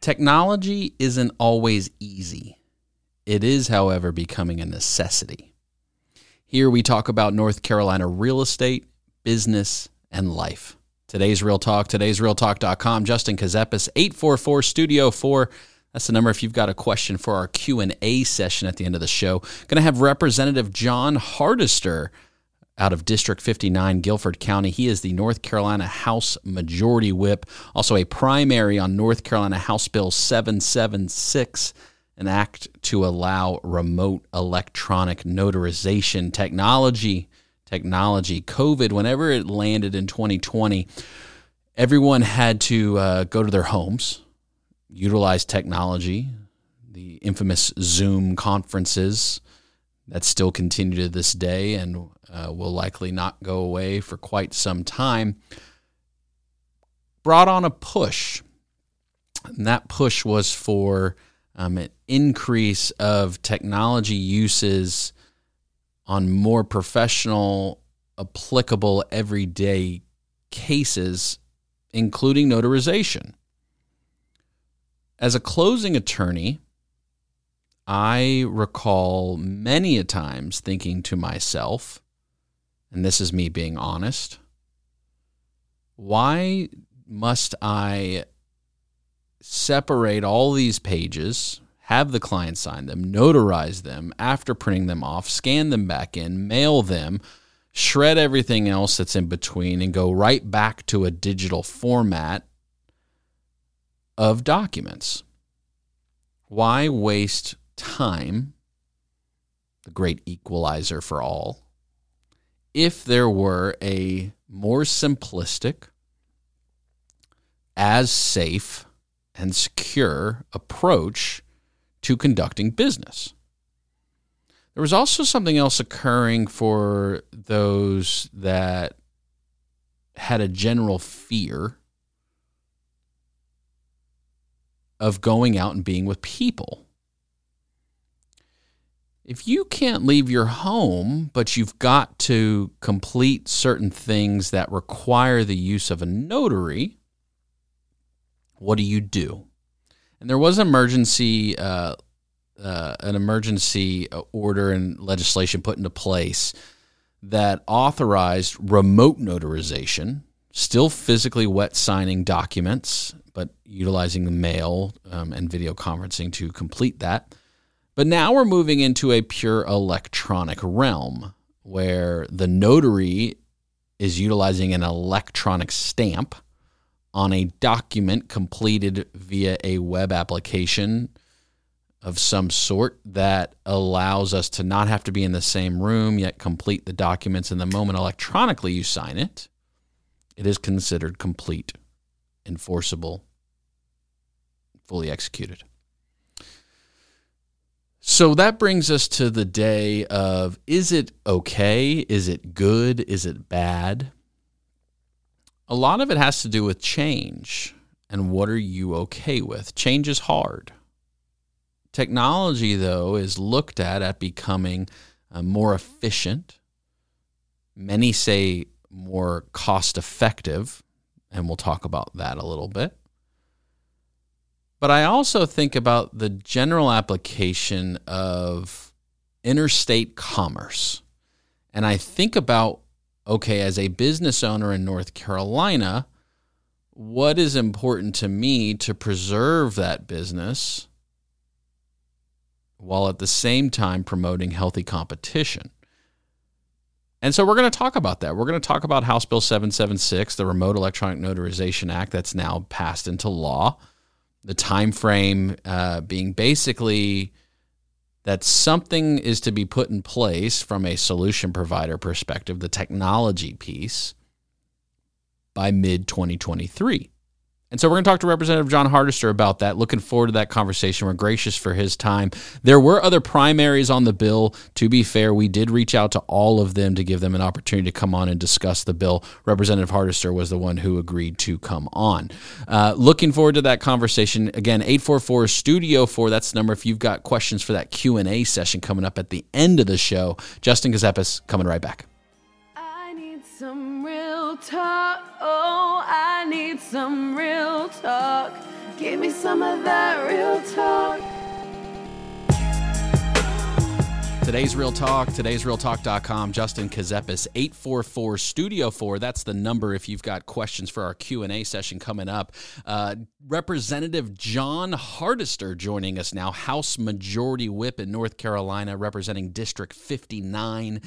Technology isn't always easy. It is, however, becoming a necessity. Here we talk about North Carolina real estate, business, and life. Today's Real Talk, today's realtalk.com. Justin Kazepis, 844 Studio 4. That's the number if you've got a question for our Q&A session at the end of the show. Going to have Representative Jon Hardister out of District 59, Guilford County. He is the North Carolina House Majority Whip, also a primary on North Carolina House Bill 776, an act to allow remote electronic notarization technology. Technology, COVID, whenever it landed in 2020, everyone had to uh, go to their homes, utilize technology, the infamous Zoom conferences that still continue to this day and uh, will likely not go away for quite some time, brought on a push. And that push was for um, an increase of technology uses on more professional, applicable, everyday cases, including notarization. As a closing attorney, I recall many a times thinking to myself, and this is me being honest, why must I separate all these pages, have the client sign them, notarize them after printing them off, scan them back in, mail them, shred everything else that's in between, and go right back to a digital format of documents? Why waste time, the great equalizer for all, if there were a more simplistic, as safe and secure approach to conducting business. There was also something else occurring for those that had a general fear of going out and being with people if you can't leave your home, but you've got to complete certain things that require the use of a notary, what do you do? And there was emergency, uh, uh, an emergency order and legislation put into place that authorized remote notarization, still physically wet signing documents, but utilizing the mail um, and video conferencing to complete that but now we're moving into a pure electronic realm where the notary is utilizing an electronic stamp on a document completed via a web application of some sort that allows us to not have to be in the same room yet complete the documents in the moment electronically you sign it. It is considered complete enforceable fully executed so that brings us to the day of is it okay? Is it good? Is it bad? A lot of it has to do with change and what are you okay with? Change is hard. Technology, though, is looked at at becoming uh, more efficient. Many say more cost effective, and we'll talk about that a little bit. But I also think about the general application of interstate commerce. And I think about okay, as a business owner in North Carolina, what is important to me to preserve that business while at the same time promoting healthy competition? And so we're going to talk about that. We're going to talk about House Bill 776, the Remote Electronic Notarization Act that's now passed into law the time frame uh, being basically that something is to be put in place from a solution provider perspective, the technology piece, by mid 2023. And so we're going to talk to Representative Jon Hardister about that. Looking forward to that conversation. We're gracious for his time. There were other primaries on the bill. To be fair, we did reach out to all of them to give them an opportunity to come on and discuss the bill. Representative Hardister was the one who agreed to come on. Uh, looking forward to that conversation. Again, 844 Studio 4. That's the number if you've got questions for that Q&A session coming up at the end of the show. Justin Gazepis coming right back. I need some real talk. Give me some of that real talk. Today's Real Talk, today'srealtalk.com, Justin Kazepis, 844 Studio 4. That's the number if you've got questions for our Q&A session coming up. Uh, Representative Jon Hardister joining us now, House Majority Whip in North Carolina, representing District 59,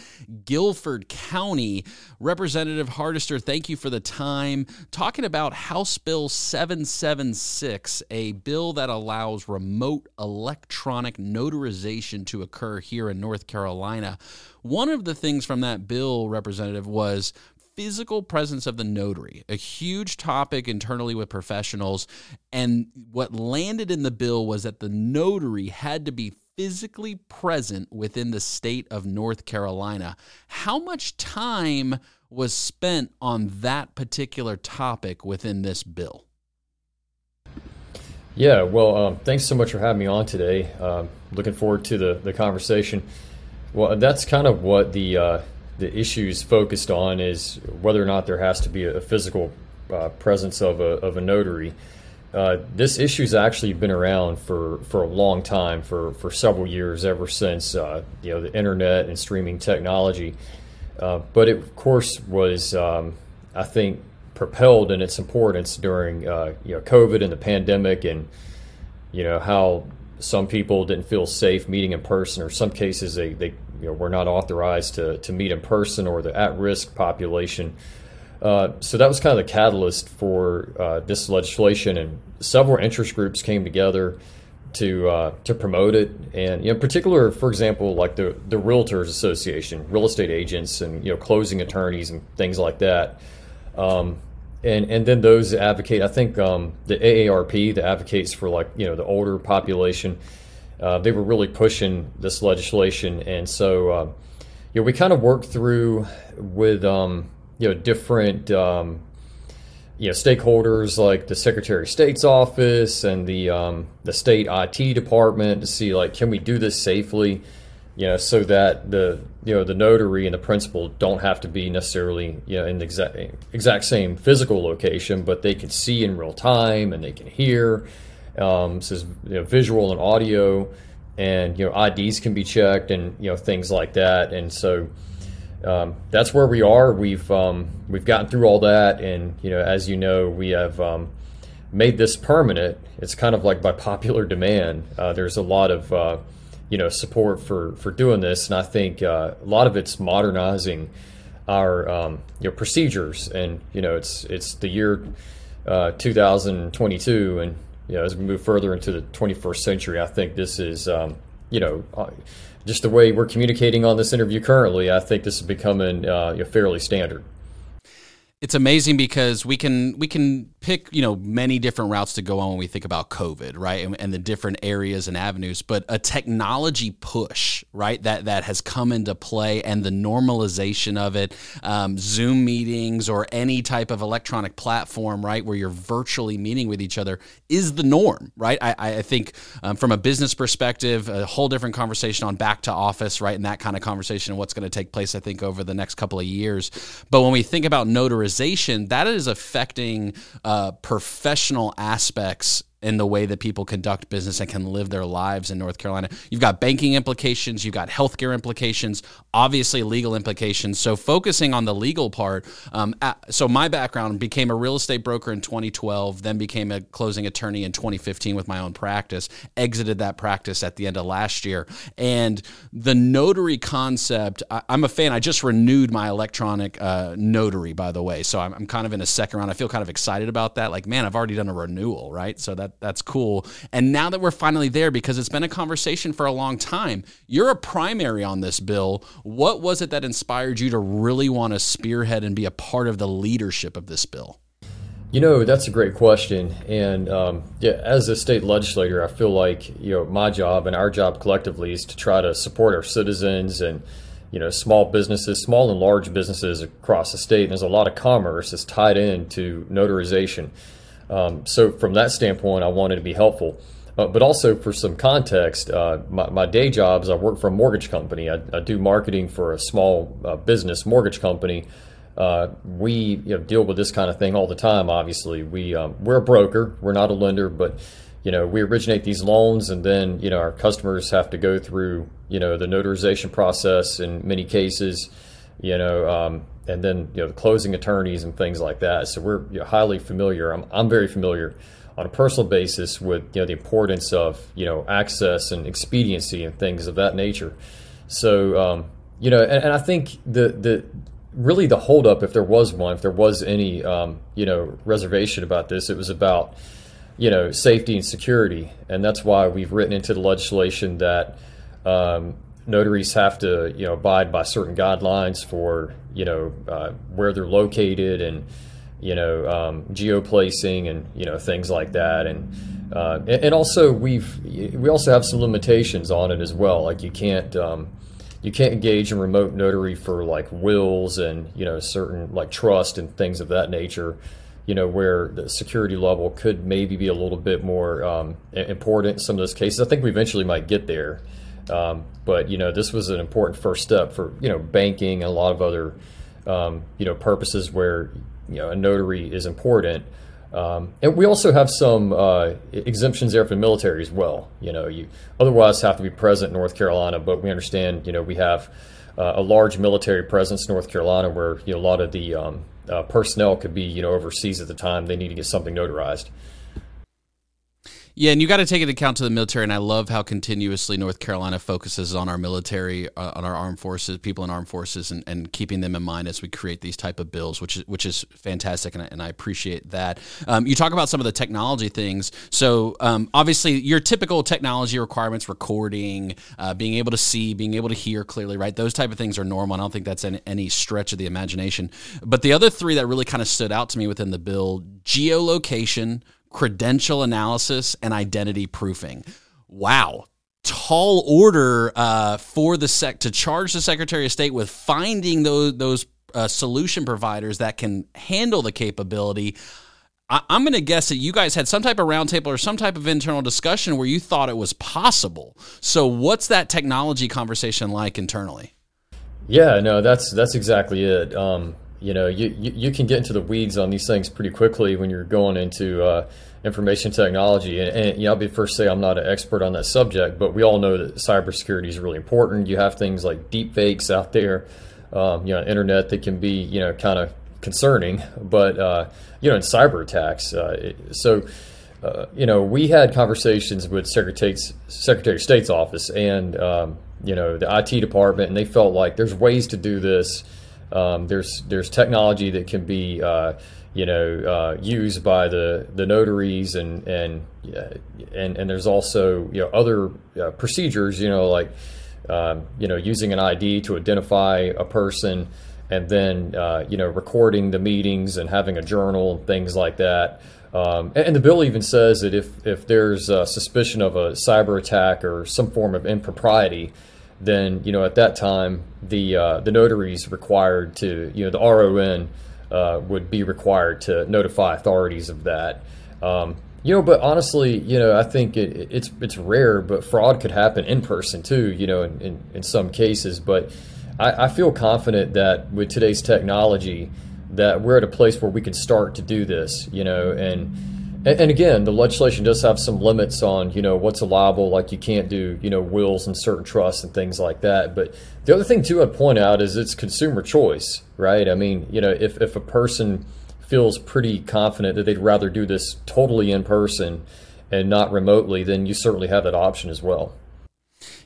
Guilford County. Representative Hardister, thank you for the time. Talking about House Bill 776, a bill that allows remote electronic notarization to occur here in North North Carolina. One of the things from that bill, Representative, was physical presence of the notary, a huge topic internally with professionals. And what landed in the bill was that the notary had to be physically present within the state of North Carolina. How much time was spent on that particular topic within this bill? Yeah, well, um, thanks so much for having me on today. Um, looking forward to the, the conversation. Well, that's kind of what the uh, the issues focused on is whether or not there has to be a physical uh, presence of a, of a notary. Uh, this issue's actually been around for, for a long time, for, for several years, ever since uh, you know the internet and streaming technology. Uh, but it, of course, was um, I think propelled in its importance during uh, you know COVID and the pandemic, and you know how some people didn't feel safe meeting in person, or some cases they, they you know, were not authorized to, to meet in person, or the at risk population. Uh, so that was kind of the catalyst for uh, this legislation, and several interest groups came together to uh, to promote it. And you know, in particular, for example, like the the Realtors Association, real estate agents, and you know, closing attorneys and things like that. Um, and and then those advocate. I think um, the AARP that advocates for like you know the older population. Uh, they were really pushing this legislation, and so uh, you know we kind of worked through with um, you know different um, you know stakeholders like the Secretary of State's office and the um, the state IT department to see like can we do this safely you know, so that the you know the notary and the principal don't have to be necessarily you know in the exact exact same physical location, but they can see in real time and they can hear. Um, so you know, visual and audio, and you know IDs can be checked and you know things like that. And so um, that's where we are. We've um, we've gotten through all that, and you know as you know we have um, made this permanent. It's kind of like by popular demand. Uh, there's a lot of uh, you know support for for doing this, and I think uh, a lot of it's modernizing our um, you know procedures, and you know it's it's the year uh, 2022, and you know as we move further into the 21st century, I think this is um, you know uh, just the way we're communicating on this interview currently. I think this is becoming uh, you know, fairly standard it's amazing because we can we can pick you know many different routes to go on when we think about covid right? And, and, the different areas and avenues but a technology push right that that has come into play and the normalization of it um, zoom meetings or any type of electronic platform right where you're virtually meeting with each other is the norm right? I, I think um, from a business perspective a whole different conversation on back to office right? And that kind of conversation and what's going to take place i think over the next couple of years. But when we think about notarization that is affecting uh, professional aspects in the way that people conduct business and can live their lives in North Carolina. You've got banking implications, you've got healthcare implications, obviously legal implications. So focusing on the legal part. Um, so my background became a real estate broker in 2012, then became a closing attorney in 2015 with my own practice. Exited that practice at the end of last year, and the notary concept. I, am a fan. I just renewed my electronic uh, notary, by the way. So I'm, I'm kind of in a second round. I feel kind of excited about that. Like, man, I've already done a renewal, right? So that that that's cool. And now that we're finally there, because it's been a conversation for a long time, you're a primary on this bill. What was it that inspired you to really want to spearhead and be a part of the leadership of this bill? You know, that's a great question. And um, yeah, as a state legislator, I feel like you know my job and our job collectively is to try to support our citizens and you know small businesses, small and large businesses across the state. And there's a lot of commerce that's tied into notarization. Um, so from that standpoint, I wanted to be helpful. Uh, but also for some context, uh, my, my, day jobs, I work for a mortgage company. I, I do marketing for a small uh, business mortgage company. uh, we you know, deal with this kind of thing all the time. Obviously, we um, we're a broker, we're not a lender, but you know we originate these loans, and then you know our customers have to go through you know the notarization process in many cases, you know, um, and then you know the closing attorneys and things like that. So we're you know, highly familiar. I'm I'm very familiar on a personal basis with you know the importance of you know access and expediency and things of that nature. So um, you know, and, and I think the the really the holdup, if there was one, if there was any, um, you know, reservation about this, it was about, you know, safety and security, and that's why we've written into the legislation that um, notaries have to, you know, abide by certain guidelines for, you know, uh, where they're located and, you know, um, geoplacing and you know things like that, and, uh, and also we've we also have some limitations on it as well, like you can't. Um, you can't engage in remote notary for like wills and you know certain like trust and things of that nature you know where the security level could maybe be a little bit more um, important in some of those cases. I think we eventually might get there um, but you know this was an important first step for you know banking and a lot of other um, you know purposes where you know a notary is important um, and we also have some uh, exemptions there for the military as well. You know, you otherwise have to be present in North Carolina, but we understand, you know, we have uh, a large military presence in North Carolina where you know, a lot of the um, uh, personnel could be, you know, overseas at the time they need to get something notarized. Yeah, and you got to take it into account to the military, and I love how continuously North Carolina focuses on our military, uh, on our armed forces, people in armed forces, and, and keeping them in mind as we create these type of bills, which is which is fantastic, and I, and I appreciate that. Um, you talk about some of the technology things, so um, obviously your typical technology requirements, recording, uh, being able to see, being able to hear clearly, right? Those type of things are normal. I don't think that's any, any stretch of the imagination. But the other three that really kind of stood out to me within the bill: geolocation credential analysis, and identity proofing. Wow. Tall order uh, for the sec to charge the Secretary of State with finding those those uh, solution providers that can handle the capability. I, am going to guess that you guys had some type of roundtable or some type of internal discussion where you thought it was possible. So, what's that technology conversation like internally? Yeah, no, that's that's exactly it. Um, you know, you, you, you, can get into the weeds on these things pretty quickly when you're going into uh, information technology. And, and, you know, I'll be first say I'm not an expert on that subject, but we all know that cybersecurity is really important. You have things like deep fakes out there, um, you know, internet that can be, you know, kind of concerning, but, uh, you know, in cyber attacks. Uh, so, uh, you know, we had conversations with Secretary, Secretary of State's office and, um, you know, the IT department, and they felt like there's ways to do this – um, there's there's technology that can be uh, you know uh, used by the, the notaries and and and and there's also you know other uh, procedures you know like um, you know using an ID to identify a person and then uh, you know recording the meetings and having a journal and things like that. Um, and, the bill even says that if if there's a suspicion of a cyber attack or some form of impropriety, then you know at that time the uh, the notaries required to you know the RON uh, would be required to notify authorities of that. Um, you know, but honestly, you know, I think it, it's it's rare, but fraud could happen in person too. You know, in, in, in some cases, but I, I feel confident that with today's technology, that we're at a place where we can start to do this. You know, and and, and, again, the legislation does have some limits on, you know, what's allowable. Like you can't do, you know, wills and certain trusts and things like that. But the other thing too, I'd point out is it's consumer choice, right? I mean, you know, if if a person feels pretty confident that they'd rather do this totally in person and not remotely, then you certainly have that option as well.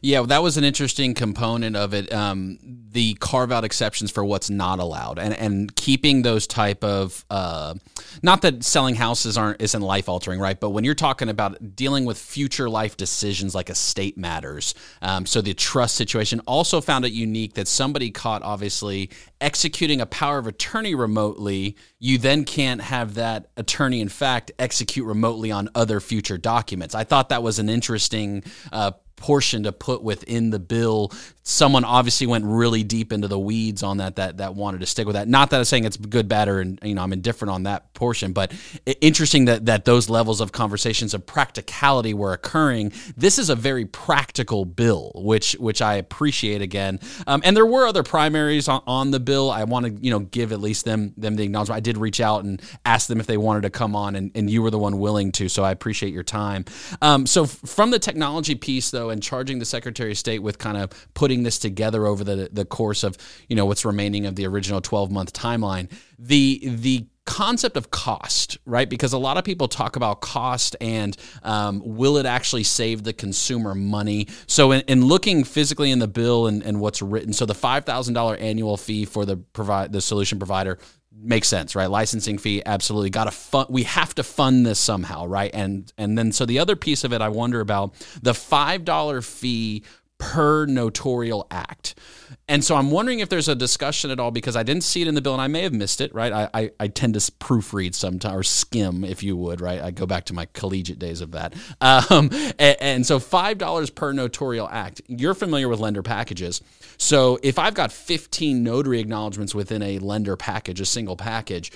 Yeah, that was an interesting component of it. Um, the carve out exceptions for what's not allowed, and and keeping those type of uh, not that selling houses aren't isn't life altering, right? But when you're talking about dealing with future life decisions like estate matters, um, so the trust situation also found it unique that somebody caught obviously executing a power of attorney remotely. You then can't have that attorney, in fact, execute remotely on other future documents. I thought that was an interesting. Uh, portion to put within the bill. Someone obviously went really deep into the weeds on that that that wanted to stick with that. Not that I'm saying it's good, bad, or you know I'm indifferent on that portion. But interesting that that those levels of conversations of practicality were occurring. This is a very practical bill, which which I appreciate again. Um, and there were other primaries on, on the bill. I want to you know give at least them them the acknowledgement. I did reach out and ask them if they wanted to come on, and, and you were the one willing to. So I appreciate your time. Um, so from the technology piece though, and charging the Secretary of State with kind of putting this together over the the course of you know what's remaining of the original 12 month timeline the the concept of cost, right? Because a lot of people talk about cost and um, will it actually save the consumer money? So, in, in looking physically in the bill and, and what's written, so the five thousand dollar annual fee for the provide the solution provider makes sense, right? Licensing fee, absolutely. Got to fund. We have to fund this somehow, right? And and then so the other piece of it, I wonder about the five dollar fee per notarial act. And so I'm wondering if there's a discussion at all because I didn't see it in the bill and I may have missed it, right? I, I, I tend to proofread sometimes or skim, if you would, right? I go back to my collegiate days of that. Um, and, and so $5 per notarial act. You're familiar with lender packages. So if I've got 15 notary acknowledgments within a lender package, a single package,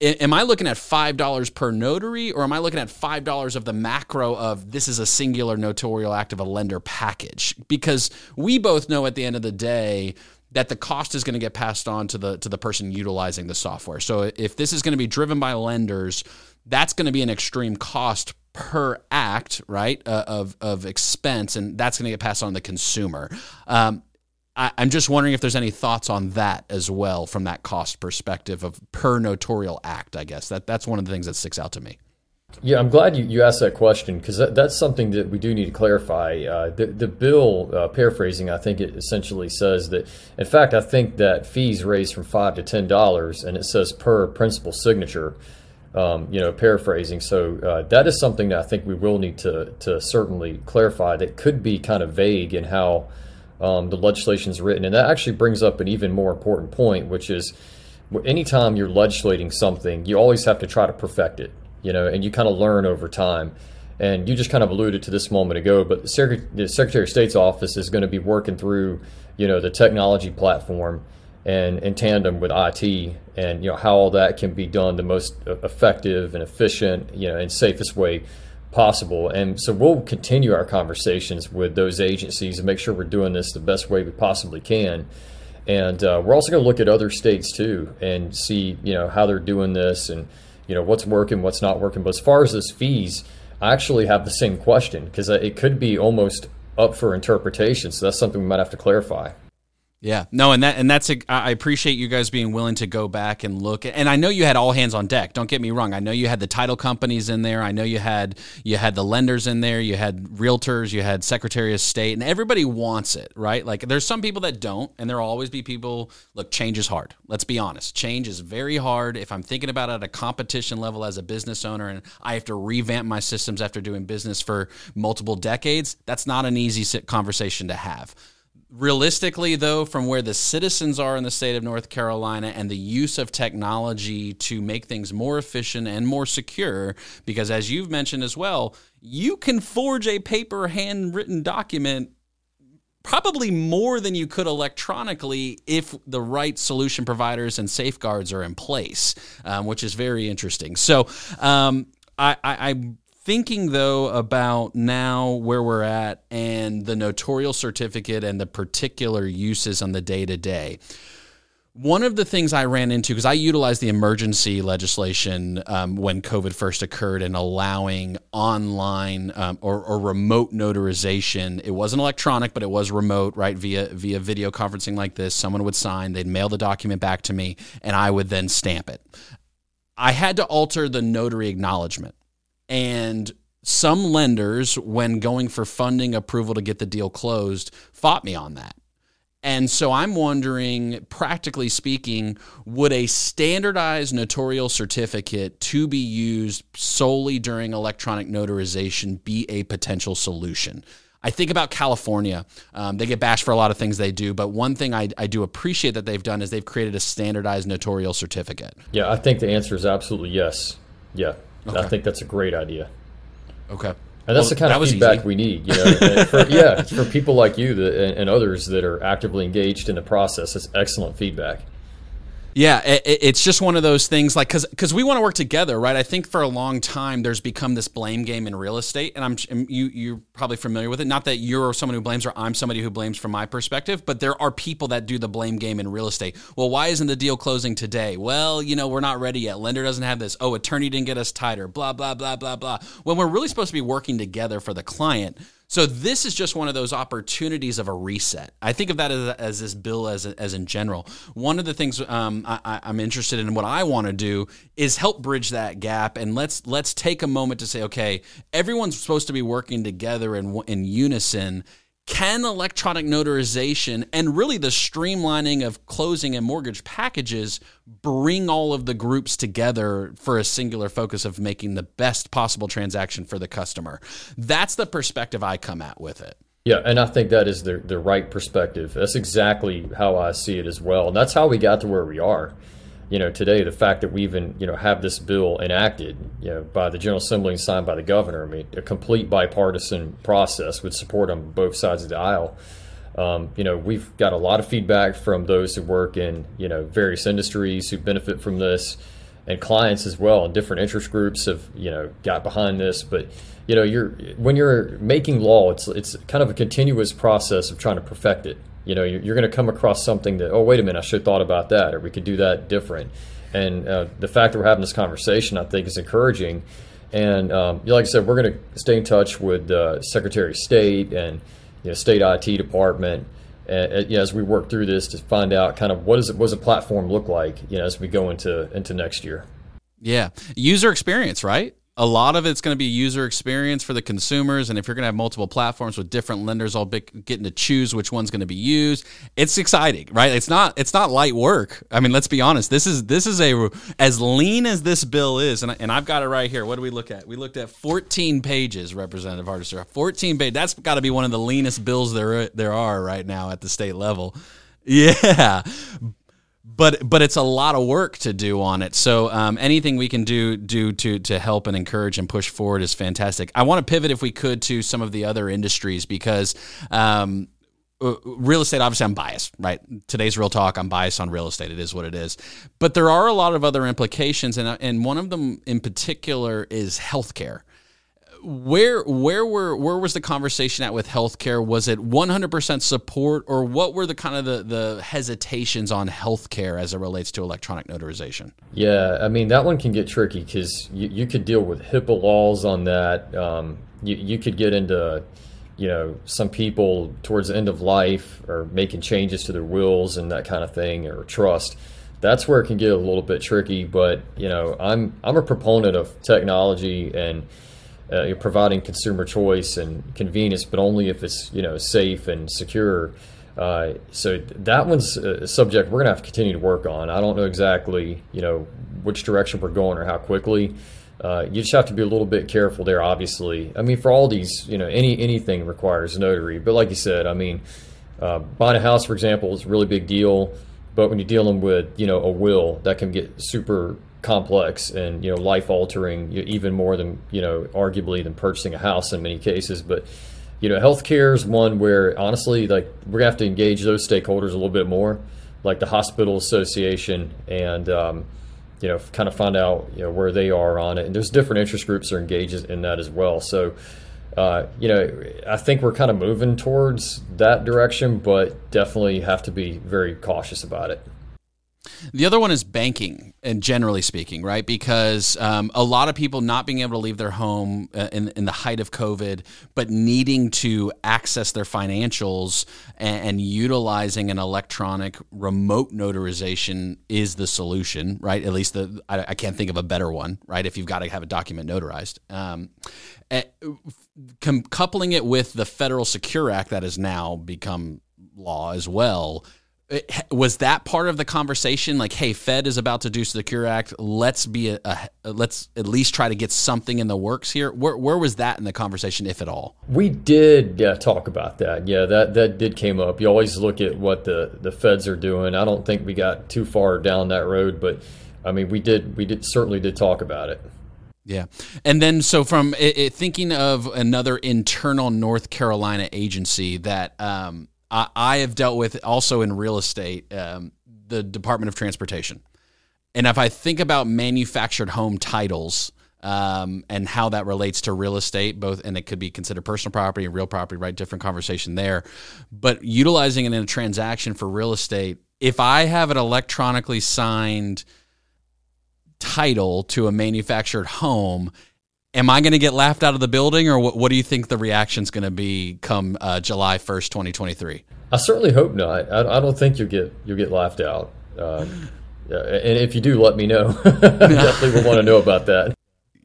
am I looking at five dollars per notary, or am I looking at five dollars of the macro of this is a singular notarial act of a lender package? Because we both know at the end of the day that the cost is going to get passed on to the to the person utilizing the software. So if this is going to be driven by lenders, that's going to be an extreme cost per act, right, uh, of of expense, and that's going to get passed on to the consumer. Um, I, am just wondering if there's any thoughts on that as well from that cost perspective of per notarial act. I guess that that's one of the things that sticks out to me. Yeah, I'm glad you, you asked that question because that, that's something that we do need to clarify. Uh, the, the bill, uh, paraphrasing, I think it essentially says that, in fact, I think that fees raised from five to ten dollars, and it says per principal signature. Um, you know, paraphrasing. So uh, that is something that I think we will need to to certainly clarify. That could be kind of vague in how um, the legislation is written. And that actually brings up an even more important point, which is anytime you're legislating something, you always have to try to perfect it, you know, and you kind of learn over time. And you just kind of alluded to this moment ago, but the, Secretary, the Secretary of State's office is going to be working through, you know, the technology platform and in tandem with IT and, you know, how all that can be done the most effective and efficient, you know, and safest way possible. And so we'll continue our conversations with those agencies and make sure we're doing this the best way we possibly can. And uh, we're also going to look at other states too and see, you know, how they're doing this and, you know, what's working, what's not working. But as far as those fees, I actually have the same question because it could be almost up for interpretation. So that's something we might have to clarify. Yeah, no, and that and that's a, I appreciate you guys being willing to go back and look. And I know you had all hands on deck. Don't get me wrong. I know you had the title companies in there. I know you had you had the lenders in there. You had realtors. You had Secretary of State, and everybody wants it, right? Like there's some people that don't, and there'll always be people. Look, change is hard. Let's be honest. Change is very hard. If I'm thinking about it at a competition level as a business owner, and I have to revamp my systems after doing business for multiple decades, that's not an easy conversation to have realistically though from where the citizens are in the state of north carolina and the use of technology to make things more efficient and more secure because as you've mentioned as well you can forge a paper handwritten document probably more than you could electronically if the right solution providers and safeguards are in place um, which is very interesting. So um, I, I, I thinking though about now where we're at and the notarial certificate and the particular uses on the day to day. One of the things I ran into, because I utilized the emergency legislation um, when COVID first occurred and allowing online um, or, or, remote notarization. It wasn't electronic, but it was remote, right? Via via video conferencing like this. Someone would sign, they'd mail the document back to me, and I would then stamp it. I had to alter the notary acknowledgement. And some lenders, when going for funding approval to get the deal closed, fought me on that. And so I'm wondering, practically speaking, would a standardized notarial certificate to be used solely during electronic notarization be a potential solution? I think about California. Um, they get bashed for a lot of things they do, but one thing I, I do appreciate that they've done is they've created a standardized notarial certificate. Yeah, I think the answer is absolutely yes. Yeah, Okay. I think that's a great idea. Okay. And that's well, the kind that of feedback easy. we need, you know. for, yeah, for people like you that, and, and others that are actively engaged in the process, it's excellent feedback. Yeah, it, it's just one of those things like cuz cuz we want to work together, right? I think for a long time there's become this blame game in real estate and I'm you you're probably familiar with it. Not that you're someone who blames or I'm somebody who blames from my perspective, but there are people that do the blame game in real estate. Well, why isn't the deal closing today? Well, you know, we're not ready yet. Lender doesn't have this. Oh, attorney didn't get us tighter. Blah blah blah blah blah. When we're really supposed to be working together for the client. So this is just one of those opportunities of a reset. I think of that as, as this bill as, as in general. One of the things um, I, am interested in, what I want to do, is help bridge that gap, and let's let's take a moment to say, okay, everyone's supposed to be working together in in unison can electronic notarization and really the streamlining of closing and mortgage packages bring all of the groups together for a singular focus of making the best possible transaction for the customer? That's the perspective I come at with it. Yeah, and I think that is the, the right perspective. That's exactly how I see it as well. And that's how we got to where we are you know, today the fact that we even you know have this bill enacted, you know, by the General Assembly and signed by the governor, I mean, a complete bipartisan process with support on both sides of the aisle. Um, you know, we've got a lot of feedback from those who work in you know various industries who benefit from this, and clients as well. And different interest groups have you know got behind this, but you know, you're when you're making law, it's it's kind of a continuous process of trying to perfect it you know you're, you're going to come across something that oh wait a minute i should have thought about that or we could do that different. And uh, the fact that we're having this conversation i think is encouraging. And um, like i said we're going to stay in touch with uh, secretary of state and you know, state it department and, as we work through this to find out kind of what, is it, what does a platform look like you know as we go into into next year. Yeah. User experience right a lot of it's going to be user experience for the consumers and if you're going to have multiple platforms with different lenders all getting to choose which one's going to be used it's exciting right? It's not it's not light work. I mean let's be honest this is this is a as lean as this bill is and, and i've got it right here. What do we look at? We looked at 14 pages representative Hardister 14 pages that's got to be one of the leanest bills there there are right now at the state level. Yeah but but it's a lot of work to do on it. So um, anything we can do do to to help and encourage and push forward is fantastic. I want to pivot if we could to some of the other industries because. Um, uh, real estate obviously i'm biased right today's real talk i'm biased on real estate it is what it is but there are a lot of other implications and, and one of them in particular is healthcare where where were where was the conversation at with healthcare? Was it 100% support, or what were the kind of the, the hesitations on healthcare as it relates to electronic notarization? Yeah, I mean that one can get tricky because you, you could deal with HIPAA laws on that. Um, you, you could get into you know some people towards the end of life are making changes to their wills and that kind of thing or trust that's where it can get a little bit tricky but you know i'm i'm a proponent of technology and uh, providing consumer choice and convenience, but only if it's you know safe and secure. Uh, so that one's a subject we're to have to continue to work on. I don't know exactly you know which direction we're going or how quickly. Uh, you just have to be a little bit careful there. Obviously, I mean for all these you know any anything requires notary, but like you said, I mean uh, buying a house for example is a really big deal. But when you're dealing with you know a will, that can get super complex and you know life altering even more than you know arguably than purchasing a house in many cases. But you know healthcare is one where honestly like we're gonna have to engage those stakeholders a little bit more like the hospital association and um, you know kind of find out you know where they are on it. And there's different interest groups that are engaged in that as well. So uh, you know i think we're kind of moving towards that direction but definitely have to be very cautious about it the other one is banking, and generally speaking, right? Because um, a lot of people not being able to leave their home uh, in, in the height of COVID, but needing to access their financials and, and, utilizing an electronic remote notarization is the solution, right? At least the I, I can't think of a better one, right? If you've got to have a document notarized. Um, uh, com- coupling it with the Federal Secure Act that has now become law as well was that part of the conversation? Like hey fed is about to do the cure act. Let's be a, a, let's at least try to get something in the works here. Where, where was that in the conversation if at all? We did yeah, talk about that. Yeah that that did came up. You always look at what the the feds are doing. I don't think we got too far down that road but i mean we did we did certainly did talk about it. Yeah. And then, so from it, it, thinking of another internal North Carolina agency that um, I, I have dealt with also in real estate. Um, the Department of Transportation. And if I think about manufactured home titles um, and how that relates to real estate, both, and it could be considered personal property and real property, right? Different conversation there. But utilizing it in a transaction for real estate, if I have an electronically signed title to a manufactured home, am I going to get laughed out of the building, or what, what do you think the reaction is going to be come uh, July first, twenty twenty three? I certainly hope not. I, I, don't think you'll get you'll get laughed out. Um, and if you do, let me know. Definitely will want to know about that.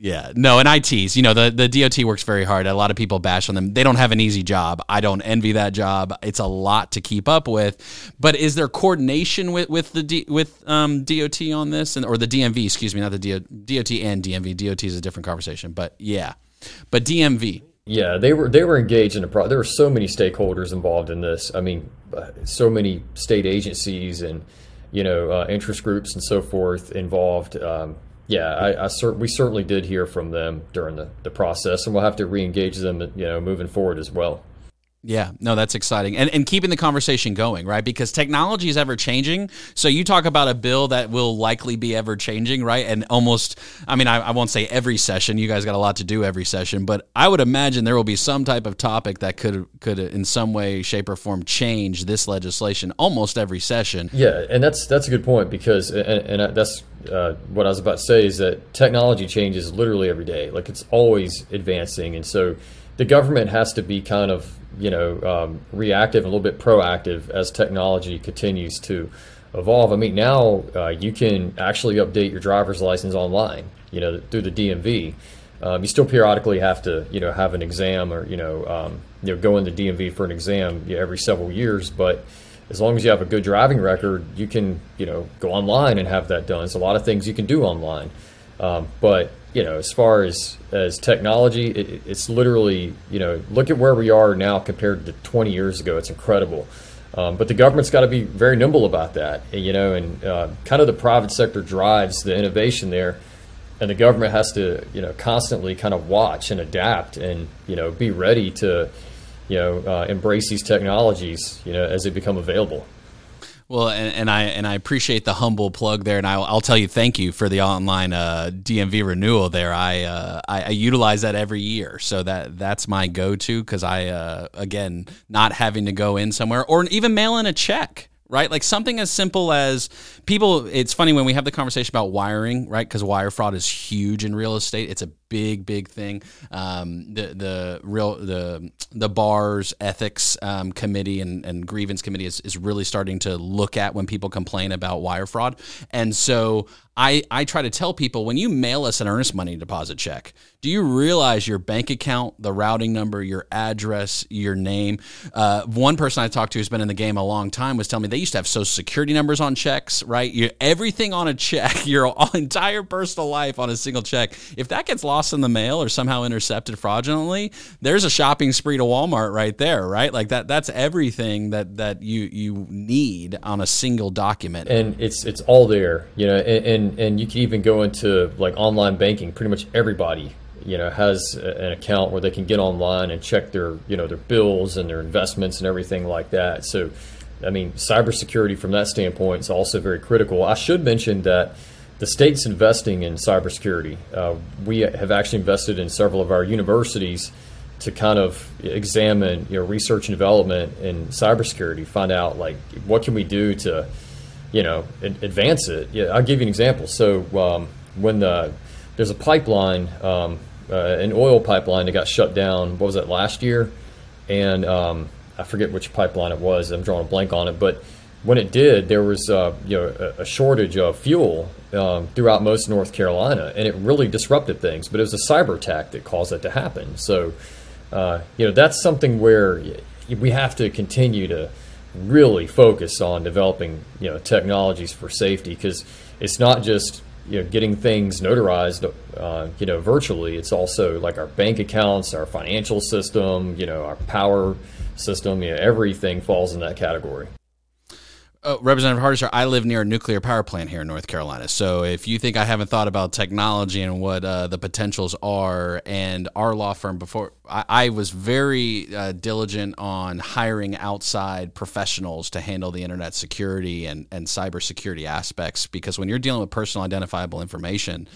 Yeah, no, and ITs, you know, the, the DOT works very hard. A lot of people bash on them. They don't have an easy job. I don't envy that job. It's a lot to keep up with. But is there coordination with with the D, with um, DOT on this, and or the DMV? Excuse me, not the DOT and DMV. DOT is a different conversation, but yeah, but DMV. Yeah, they were they were engaged in a pro. There were so many stakeholders involved in this. I mean, uh, so many state agencies and you know uh, interest groups and so forth involved. Um, yeah, I, I we certainly did hear from them during the, the process, and we'll have to re-engage them, you know, moving forward as well. Yeah, no, that's exciting. And and keeping the conversation going, right? Because technology is ever changing. So you talk about a bill that will likely be ever changing, right? And almost, I mean, I, I, won't say every session. You guys got a lot to do every session, but I would imagine there will be some type of topic that could could in some way, shape, or form change this legislation almost every session. Yeah, and that's that's a good point because, and, and that's uh, what I was about to say is that technology changes literally every day. Like it's always advancing, and so the government has to be kind of you know um, reactive and a little bit proactive as technology continues to evolve. I mean, now uh, you can actually update your driver's license online, you know, through the DMV. Um, you still periodically have to, you know, have an exam or you know, um, you know, go in the DMV for an exam you know, every several years. But as long as you have a good driving record, you can, you know, go online and have that done. There's a lot of things you can do online. Um, but you know, as far as as technology, it, it's literally you know look at where we are now compared to 20 years ago. It's incredible. Um, but the government's got to be very nimble about that, you know, and uh, kind of the private sector drives the innovation there, and the government has to, you know, constantly kind of watch and adapt and you know be ready to, you know, uh, embrace these technologies, you know, as they become available. Well, and, and, I and I appreciate the humble plug there, and I'll, I'll tell you thank you for the online uh, DMV renewal there. I, uh, I, I utilize that every year, so that that's my go to because I uh, again not having to go in somewhere or even mail in a check right? Like something as simple as people. It's funny when we have the conversation about wiring, right? Because wire fraud is huge in real estate. It's a big, big thing. Um, the the real the the bars ethics um, committee and, and grievance committee is, is really starting to look at when people complain about wire fraud, and so I, I try to tell people when you mail us an earnest money deposit check, do you realize your bank account, the routing number, your address, your name? Uh, one person I talked to who's been in the game a long time was telling me they used to have social security numbers on checks, right? You, everything on a check, your entire personal life on a single check. If that gets lost in the mail or somehow intercepted fraudulently, there's a shopping spree to Walmart right there, right? Like that that's everything that that you you need on a single document. And it's it's all there, you know, and, and and and you can even go into like online banking. Pretty much everybody you know has an account where they can get online and check their you know their bills and their investments and everything like that. So, I mean, cybersecurity from that standpoint is also very critical. I should mention that the state's investing in cybersecurity. Uh, we have actually invested in several of our universities to kind of examine you know research and development in cybersecurity, find out like what can we do to you know, advance it. Yeah, I'll give you an example. So um, when the there's a pipeline, um, uh, an oil pipeline that got shut down. What was that last year? And um, I forget which pipeline it was. I'm drawing a blank on it. But when it did, there was uh, you know a, a, shortage of fuel um, throughout most North Carolina, and it really disrupted things. But it was a cyber attack that caused that to happen. So uh, you know that's something where we have to continue to really focus on developing you know technologies for safety because it's not just you know getting things notarized uh, you know virtually. It's also like our bank accounts our financial system you know our power system you know everything falls in that category Uh, Representative Hardister, I live near a nuclear power plant here in North Carolina. So if you think I haven't thought about technology and what uh, the potentials are, and our law firm before, I, I was very uh, diligent on hiring outside professionals to handle the internet security and, and cybersecurity aspects because when you're dealing with personal identifiable information,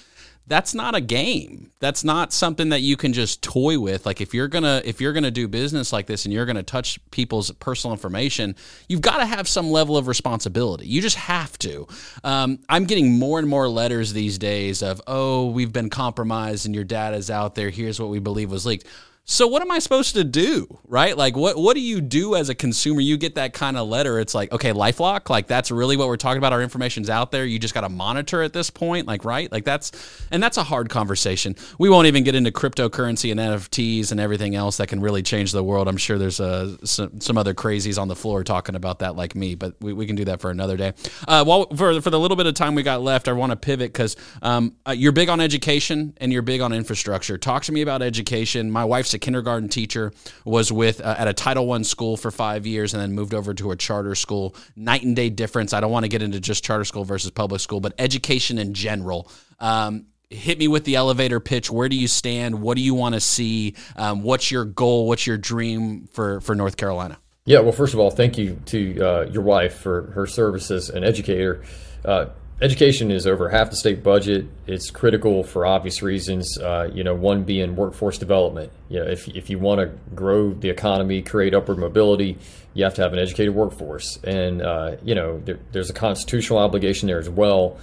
that's not a game. That's not something that you can just toy with. Like if you're gonna if you're gonna do business like this and you're gonna touch people's personal information, you've got to have some level of responsibility. You just have to. Um, I'm getting more and more letters these days of oh we've been compromised and your data's out there. Here's what we believe was leaked. So what am I supposed to do? Right? Like what what do you do as a consumer? You get that kind of letter. It's like, okay, LifeLock, like that's really what we're talking about. Our information's out there. You just got to monitor at this point, like right? Like that's and that's a hard conversation. We won't even get into cryptocurrency and NFTs and everything else that can really change the world. I'm sure there's uh, some, some other crazies on the floor talking about that like me, but we, we can do that for another day. Uh, while for for the little bit of time we got left, I want to pivot because um, uh, you're big on education and you're big on infrastructure. Talk to me about education. My wife's a kindergarten teacher, was with uh, at a Title One school for five years, and then moved over to a charter school. Night and day difference. I don't want to get into just charter school versus public school, but education in general. Um, hit me with the elevator pitch. Where do you stand? What do you want to see? Um, what's your goal? What's your dream for for North Carolina? Yeah, well, first of all, thank you to uh, your wife for her service as an educator. Uh, education is over half the state budget. It's critical for obvious reasons. Uh, you know, one being workforce development. You know, if if you want to grow the economy, create upward mobility, you have to have an educated workforce. And uh, you know, there, there's a constitutional obligation there as well.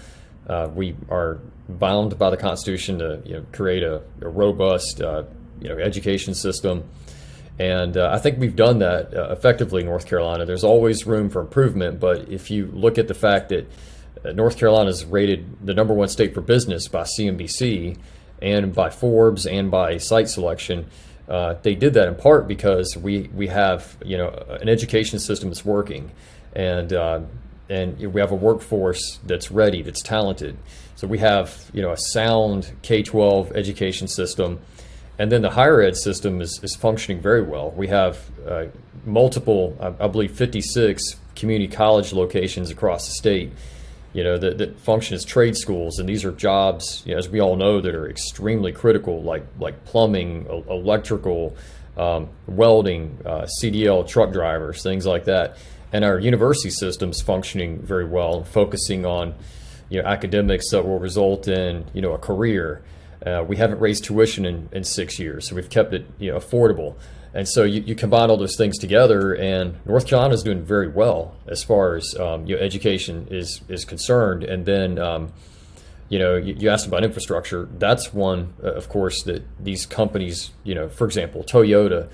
Uh, we are bound by the Constitution to you know, create a, a robust uh, you know education system. And uh, I think we've done that uh, effectively in North Carolina. There's always room for improvement, but if you look at the fact that North Carolina is rated the number one state for business by CNBC and by Forbes and by Site Selection. Uh, they did that in part because we we have you know an education system that's working, and uh, and we have a workforce that's ready, that's talented. So we have you know a sound K-12 education system, and then the higher ed system is, is functioning very well. We have uh, multiple, I, I believe, 56 community college locations across the state you know, that, that function as trade schools, and these are jobs, you know, as we all know, that are extremely critical, like like plumbing, electrical, um, welding, uh, CDL truck drivers, things like that. And our university system's functioning very well, focusing on you know academics that will result in you know a career. Uh, we haven't raised tuition in, in six years, so we've kept it you know affordable. And so you, you combine all those things together, and North Carolina is doing very well as far as um, your education is is concerned. And then, um, you know, you, you, asked about infrastructure. That's one, uh, of course, that these companies, you know, for example, Toyota,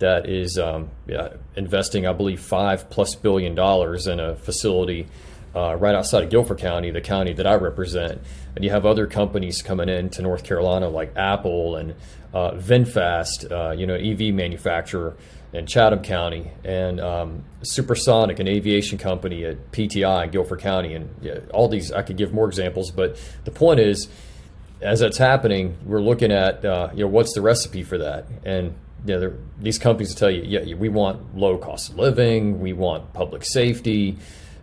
that is um, yeah, investing, I believe, five plus billion dollars in a facility uh, right outside of Guilford County, the county that I represent. And you have other companies coming into North Carolina like Apple and uh, VinFast, uh, you know, EV manufacturer in Chatham County, and um, Supersonic, an aviation company at PTI in Guilford County, and yeah, all these. I could give more examples, but the point is, as that's happening, we're looking at uh, you know what's the recipe for that, and you know, these companies will tell you, yeah, we want low cost of living, we want public safety.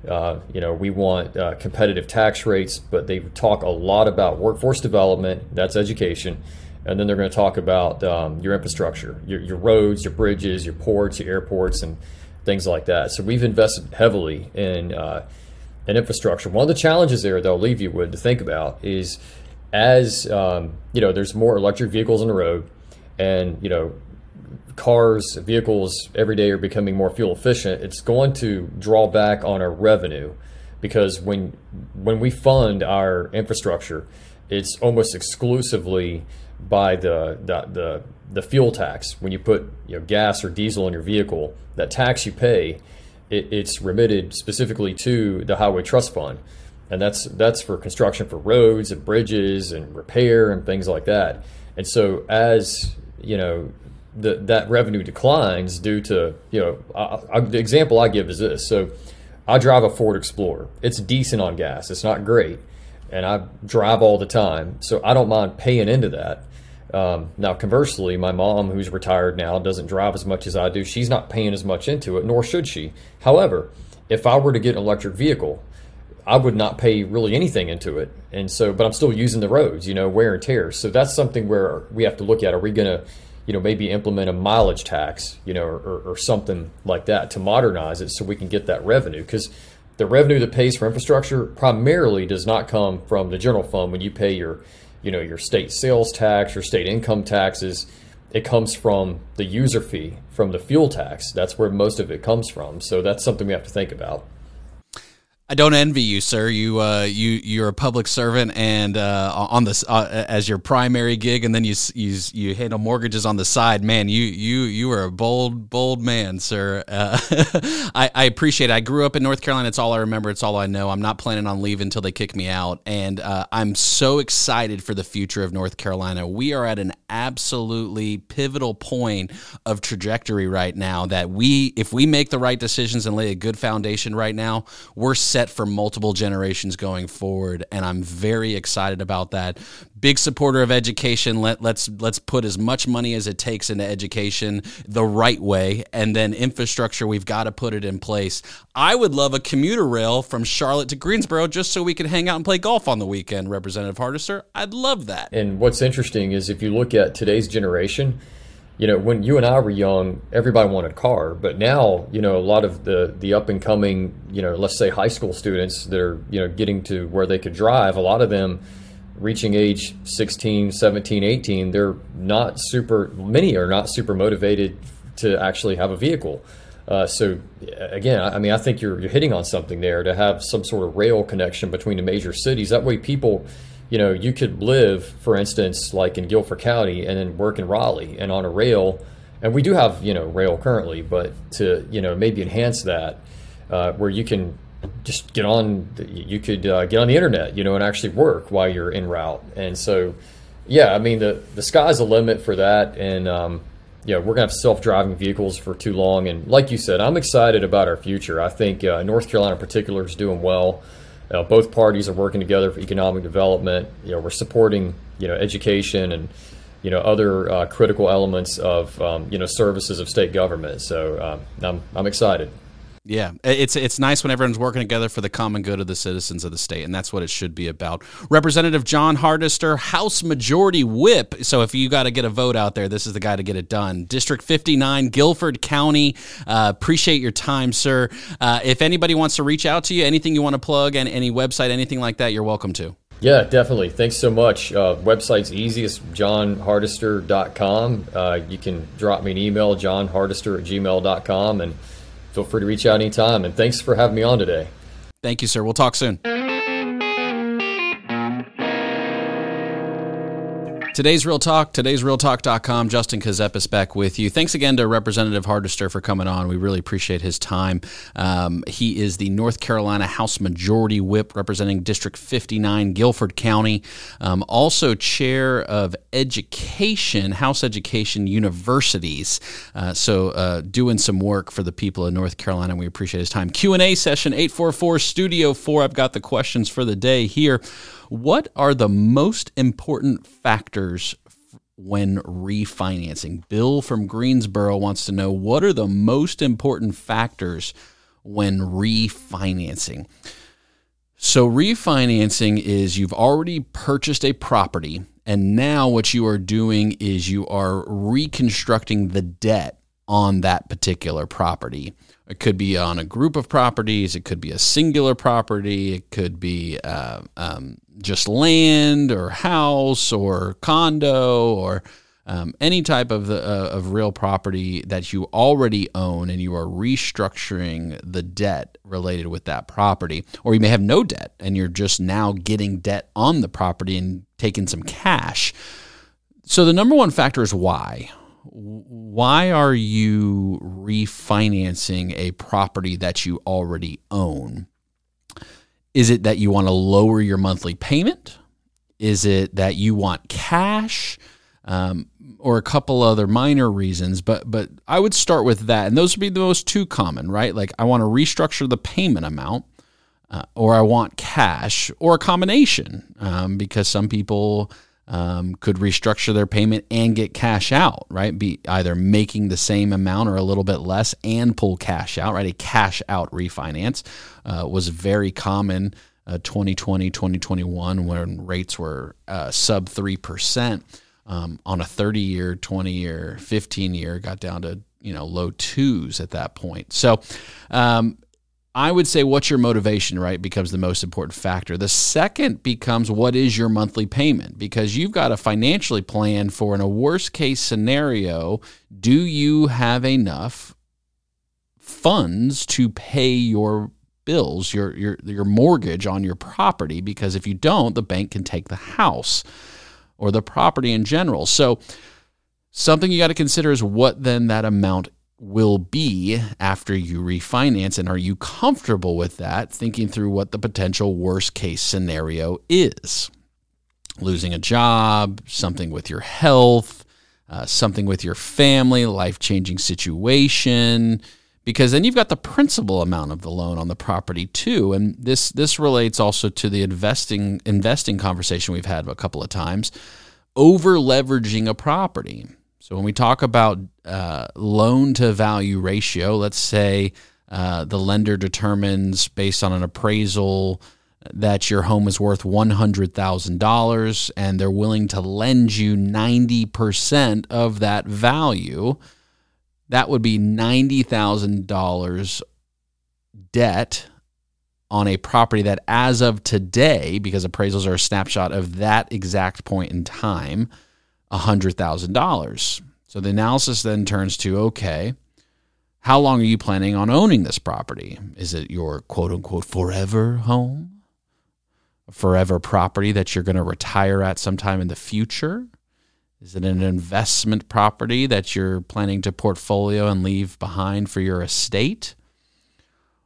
Uh, you know, we want uh, competitive tax rates, but they talk a lot about workforce development. That's education and then they're going to talk about um, your infrastructure, your, your roads, your bridges, your ports, your airports, and things like that. So we've invested heavily in uh, in infrastructure. One of the challenges there that I'll leave you with to think about is as um, you know, there's more electric vehicles on the road, and you know, cars, vehicles every day are becoming more fuel efficient. It's going to draw back on our revenue because when when we fund our infrastructure, it's almost exclusively by the, the, the, the fuel tax. When you put you know, gas or diesel in your vehicle, that tax you pay, it, it's remitted specifically to the Highway Trust Fund. And that's, that's for construction for roads and bridges and repair and things like that. And so as, you know, the, that revenue declines due to, you know, I, I, the example I give is this. So I drive a Ford Explorer. It's decent on gas. It's not great. And I drive all the time. So I don't mind paying into that. Um, now, conversely, my mom, who's retired now, doesn't drive as much as I do. She's not paying as much into it, nor should she. However, if I were to get an electric vehicle, I would not pay really anything into it. And so, but I'm still using the roads, you know, wear and tear. So that's something where we have to look at. Are we going to, you know, maybe implement a mileage tax, you know, or, or something like that to modernize it so we can get that revenue? Because the revenue that pays for infrastructure primarily does not come from the general fund when you pay your, you know, your state sales tax, your state income taxes. It comes from the user fee, from the fuel tax. That's where most of it comes from. So that's something we have to think about. I don't envy you, sir. You uh, you you're a public servant, and uh, on this uh, as your primary gig, and then you, you you handle mortgages on the side. Man, you you you are a bold bold man, sir. Uh, I, I, appreciate. it. I grew up in North Carolina. It's all I remember. It's all I know. I'm not planning on leaving until they kick me out, and uh, I'm so excited for the future of North Carolina. We are at an absolutely pivotal point of trajectory right now. That we, if we make the right decisions and lay a good foundation right now, we're set for multiple generations going forward, and I'm very excited about that. Big supporter of education. Let let's let's put as much money as it takes into education the right way, and then infrastructure. We've got to put it in place. I would love a commuter rail from Charlotte to Greensboro just so we could hang out and play golf on the weekend. Representative Hardister, I'd love that. And what's interesting is if you look at today's generation you know, when you and I were young, everybody wanted a car, but now, you know, a lot of the the up and coming, you know, let's say high school students that are, you know, getting to where they could drive, a lot of them reaching age 16, 17, 18, they're not super many are not super motivated to actually have a vehicle. Uh, so again, I mean, I think you're you're hitting on something there to have some sort of rail connection between the major cities. That way, people you know, you could live, for instance, like in Guilford County and then work in Raleigh and on a rail. And we do have, you know, rail currently, but to, you know, maybe enhance that uh, where you can just get on, you could uh, get on the internet, you know, and actually work while you're en route. And so, yeah, I mean, the, the sky's the limit for that. And, um, yeah, we're going to have self driving vehicles for too long. And like you said, I'm excited about our future. I think uh, North Carolina in particular is doing well. Uh, both parties are working together for economic development. You know, we're supporting you know education and you know other uh, critical elements of um, you know services of state government. So um, I'm I'm excited. Yeah, it's it's nice when everyone's working together for the common good of the citizens of the state, and that's what it should be about. Representative Jon Hardister, House Majority Whip. So if you got to get a vote out there, this is the guy to get it done. District 59, Guilford County. Uh, appreciate your time, sir. Uh, if anybody wants to reach out to you, anything you want to plug, and any website, anything like that, you're welcome to. Yeah, definitely. Thanks so much. Uh, website's easiest, jonhardister.com. Uh, you can drop me an email, jonhardister at gmail.com, and feel free to reach out anytime. And thanks for having me on today. Thank you, sir. We'll talk soon. Today's Real Talk, today's realtalk.com. Justin Kazepis back with you. Thanks again to Representative Hardister for coming on. We really appreciate his time. Um, he is the North Carolina House Majority Whip representing District 59, Guilford County. Um, also, chair of education, House Education Universities. Uh, so, uh, doing some work for the people of North Carolina. We appreciate his time. Q&A session, 844 Studio 4. I've got the questions for the day here. What are the most important factors when refinancing? Bill from Greensboro wants to know what are the most important factors when refinancing? So, refinancing is you've already purchased a property, and now what you are doing is you are reconstructing the debt on that particular property. It could be on a group of properties. It could be a singular property. It could be uh, um, just land or house or condo or um, any type of the, uh, of real property that you already own and you are restructuring the debt related with that property, or you may have no debt and you're just now getting debt on the property and taking some cash. So the number one factor is why why are you refinancing a property that you already own? Is it that you want to lower your monthly payment? Is it that you want cash? Um, or a couple other minor reasons, but but I would start with that, and those would be the most two common, right? Like I want to restructure the payment amount, uh, or I want cash, or a combination, um, because some people um, could restructure their payment and get cash out, right? Be either making the same amount or a little bit less and pull cash out, right? A cash out refinance uh, was very common uh, 2020, 2021 when rates were uh, sub 3%. Um, on a 30 year, 20 year, 15 year, got down to you know low twos at that point. So um, I would say what's your motivation, right, becomes the most important factor. The second becomes what is your monthly payment because you've got to financially plan for in a worst case scenario, do you have enough funds to pay your bills, your your your mortgage on your property because if you don't, the bank can take the house or the property in general. So something you got to consider is what then that amount will be after you refinance. And are you comfortable with that thinking through what the potential worst case scenario is? Losing a job something with your health uh, something with your family life changing situation. Because then you've got the principal amount of the loan on the property too. And this this relates also to the investing investing conversation we've had a couple of times. Over leveraging a property so when we talk about uh, loan to value ratio, let's say uh, the lender determines based on an appraisal that your home is worth $100,000 and they're willing to lend you 90% of that value, that would be $90,000 debt on a property that, as of today, because appraisals are a snapshot of that exact point in time, $100,000. So the analysis then turns to okay, how long are you planning on owning this property? Is it your quote unquote forever home? A forever property that you're going to retire at sometime in the future? Is it an investment property that you're planning to portfolio and leave behind for your estate?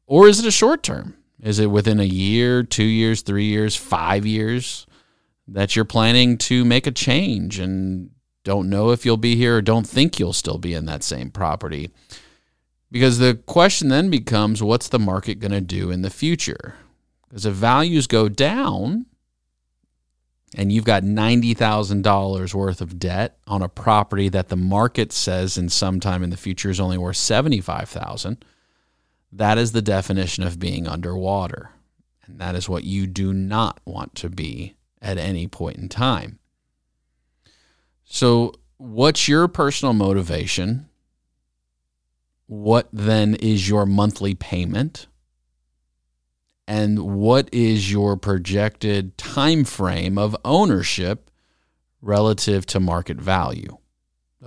Or is it a short term? Is it within a year, two years, three years, five years? That you're planning to make a change and don't know if you'll be here or don't think you'll still be in that same property. Because the question then becomes what's the market going to do in the future? Because if values go down and you've got $90,000 worth of debt on a property that the market says in some time in the future is only worth 75,000, that is the definition of being underwater. And that is what you do not want to be at any point in time. So, what's your personal motivation? What then is your monthly payment? And what is your projected time frame of ownership relative to market value?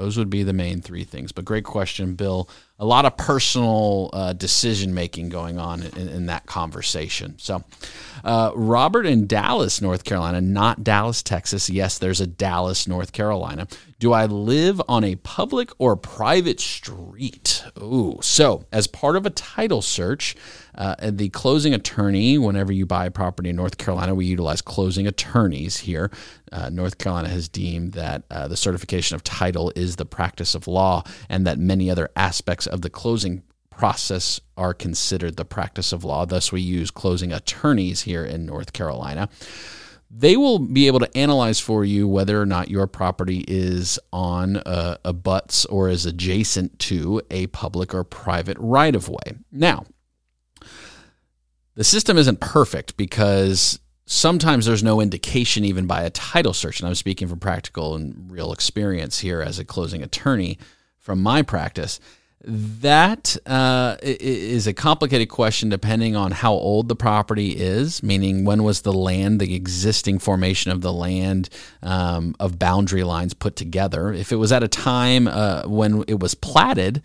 Those would be the main three things. But great question, Bill. A lot of personal uh, decision making going on in, in, that conversation. So, uh, Robert in Dallas, North Carolina, not Dallas, Texas. Yes, there's a Dallas, North Carolina. Do I live on a public or private street? Ooh, so as part of a title search, uh, the closing attorney, whenever you buy a property in North Carolina, we utilize closing attorneys here. Uh, North Carolina has deemed that uh, the certification of title is the practice of law and that many other aspects of the closing process are considered the practice of law. Thus, we use closing attorneys here in North Carolina they will be able to analyze for you whether or not your property is on a, abuts or is adjacent to a public or private right of way. Now, the system isn't perfect because sometimes there's no indication even by a title search. And I'm speaking from practical and real experience here as a closing attorney from my practice that uh, is a complicated question depending on how old the property is, meaning when was the land, the existing formation of the land um, of boundary lines put together. If it was at a time uh, when it was platted,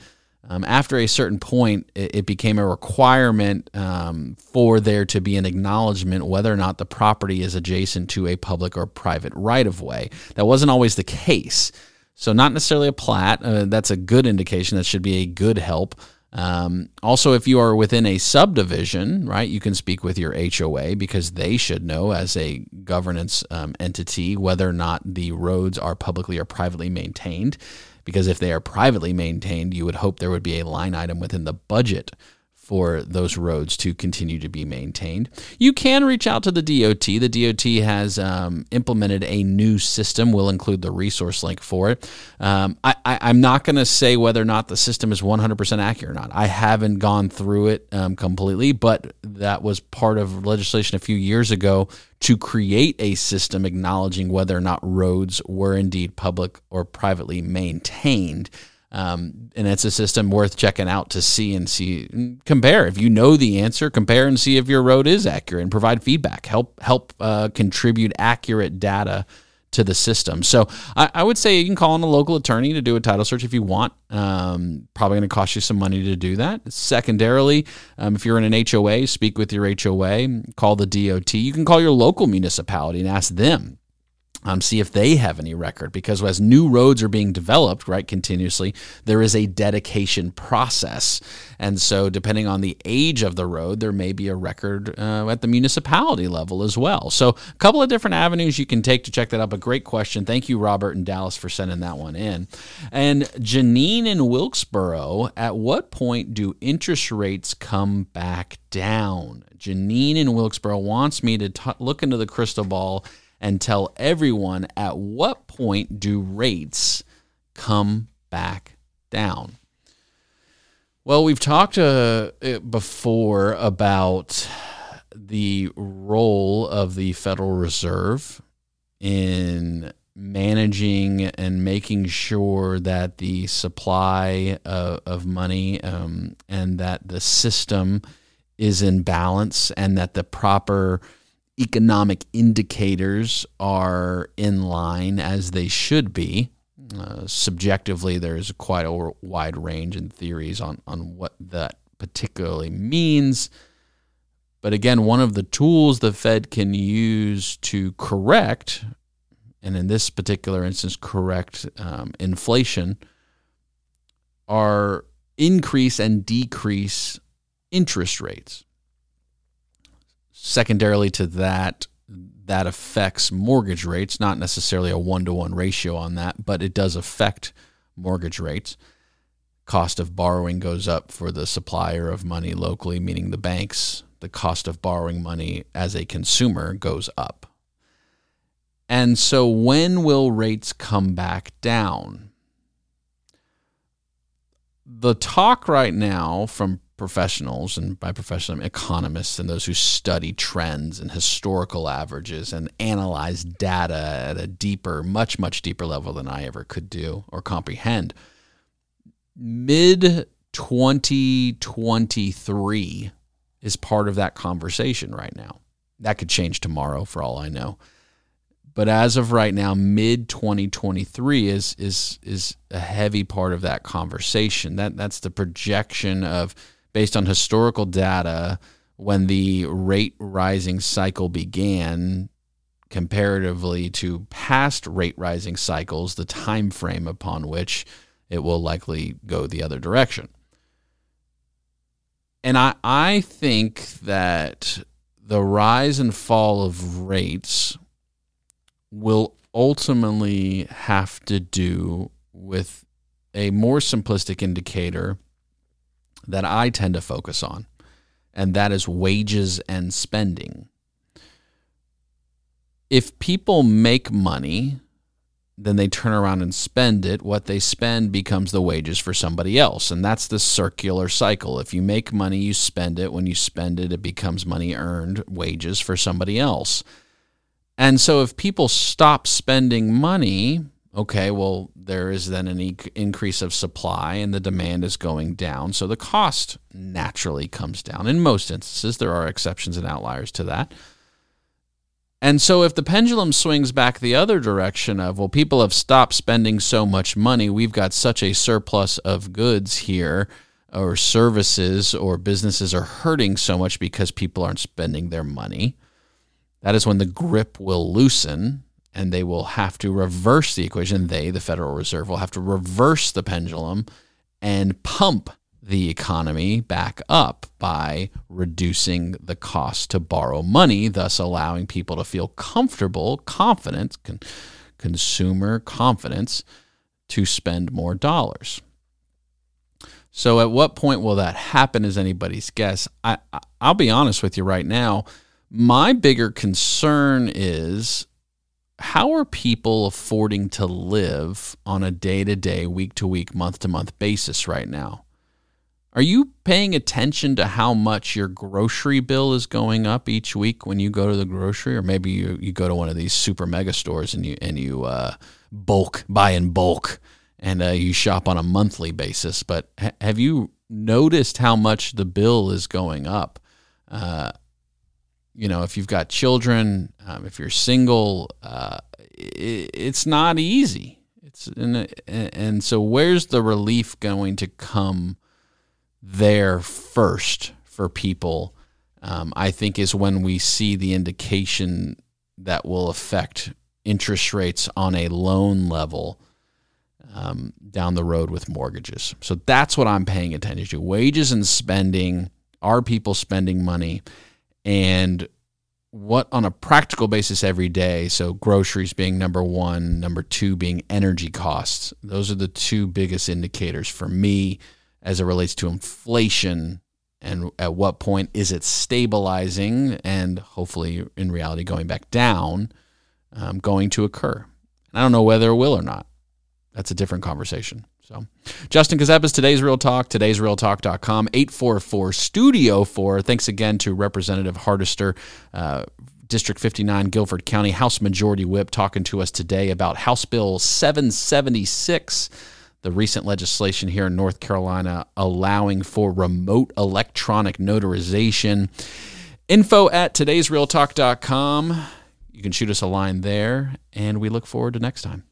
um, after a certain point, it, it became a requirement um, for there to be an acknowledgement whether or not the property is adjacent to a public or private right of way. That wasn't always the case. So not necessarily a plat. Uh, that's a good indication. That should be a good help. Um, also, if you are within a subdivision, right, you can speak with your HOA because they should know as a governance um, entity whether or not the roads are publicly or privately maintained. Because if they are privately maintained, you would hope there would be a line item within the budget for those roads to continue to be maintained. You can reach out to the DOT. The DOT has um, implemented a new system. We'll include the resource link for it. Um, I, am not going to say whether or not the system is 100% accurate or not. I haven't gone through it um, completely, but that was part of legislation a few years ago to create a system acknowledging whether or not roads were indeed public or privately maintained. Um, and it's a system worth checking out to see and see compare. If you know the answer, compare and see if your road is accurate and provide feedback. Help help uh, contribute accurate data to the system. So I, I, would say you can call on a local attorney to do a title search if you want. Um, probably going to cost you some money to do that. Secondarily, um, if you're in an HOA, speak with your HOA, call the DOT. You can call your local municipality and ask them um, see if they have any record. Because as new roads are being developed right continuously there is a dedication process. And so depending on the age of the road there may be a record uh, at the municipality level as well. So a couple of different avenues you can take to check that out but great question. Thank you robert and dallas for sending that one in. And janine in wilkesboro at what point do interest rates come back down? Janine in wilkesboro wants me to t- look into the crystal ball and tell everyone at what point do rates come back down. Well, we've talked uh, before about the role of the Federal Reserve in managing and making sure that the supply of, of money um, and that the system is in balance and that the proper economic indicators are in line as they should be. Uh, subjectively, there's quite a wide range in theories on, on what that particularly means. But again, one of the tools the Fed can use to correct, and in this particular instance, correct um, inflation, are increase and decrease interest rates secondarily to that, that affects mortgage rates, not necessarily a one to one ratio on that, but it does affect mortgage rates. Cost of borrowing goes up for the supplier of money locally, meaning the banks. The cost of borrowing money as a consumer goes up. And so, when will rates come back down? The talk right now from professionals, and by professional, I mean economists and those who study trends and historical averages and analyze data at a deeper, much, much deeper level than I ever could do or comprehend. Mid 2023 is part of that conversation right now. That could change tomorrow for all I know. But as of right now, mid 2023 is is is a heavy part of that conversation. That that's the projection of based on historical data when the rate rising cycle began comparatively to past rate rising cycles the time frame upon which it will likely go the other direction. And i i think that the rise and fall of rates will ultimately have to do with a more simplistic indicator that I tend to focus on, and that is wages and spending. If people make money, then they turn around and spend it. What they spend becomes the wages for somebody else. And that's the circular cycle. If you make money, you spend it. When you spend it, it becomes money earned, wages for somebody else. And so if people stop spending money, okay, well, there is then an e- increase of supply and the demand is going down. So the cost naturally comes down. In most instances, there are exceptions and outliers to that. And so if the pendulum swings back the other direction of, well, people have stopped spending so much money, we've got such a surplus of goods here, or services, or businesses are hurting so much because people aren't spending their money. That is when the grip will loosen and they will have to reverse the equation. They, the Federal Reserve, will have to reverse the pendulum and pump the economy back up by reducing the cost to borrow money, thus allowing people to feel comfortable, confident, con- consumer confidence to spend more dollars. So at what point will that happen is anybody's guess. I, I'll be honest with you right now. My bigger concern is how are people affording to live on a day to day, week to week, month to month basis right now? Are you paying attention to how much your grocery bill is going up each week when you go to the grocery, or maybe you, you go to one of these super mega stores and you and you uh, bulk buy in bulk and uh, you shop on a monthly basis? But ha- have you noticed how much the bill is going up? Uh, you know, if you've got children, um, if you're single, uh, it, it's not easy. It's and, and so where's the relief going to come there first for people? Um, I think is when we see the indication that will affect interest rates on a loan level um, down the road with mortgages. So that's what I'm paying attention to: wages and spending. Are people spending money? And what on a practical basis every day so groceries being number one number two being energy costs those are the two biggest indicators for me as it relates to inflation and at what point is it stabilizing and hopefully in reality going back down um, going to occur. And i don't know whether it will or not. That's a different conversation so, Justin Kazepas, today's Real Talk, today's realtalk.com, 844 Studio 4. Thanks again to Representative Hardister, uh, District 59, Guilford County House Majority Whip, talking to us today about House Bill 776, the recent legislation here in North Carolina allowing for remote electronic notarization. Info at today'srealtalk.com. You can shoot us a line there, and we look forward to next time.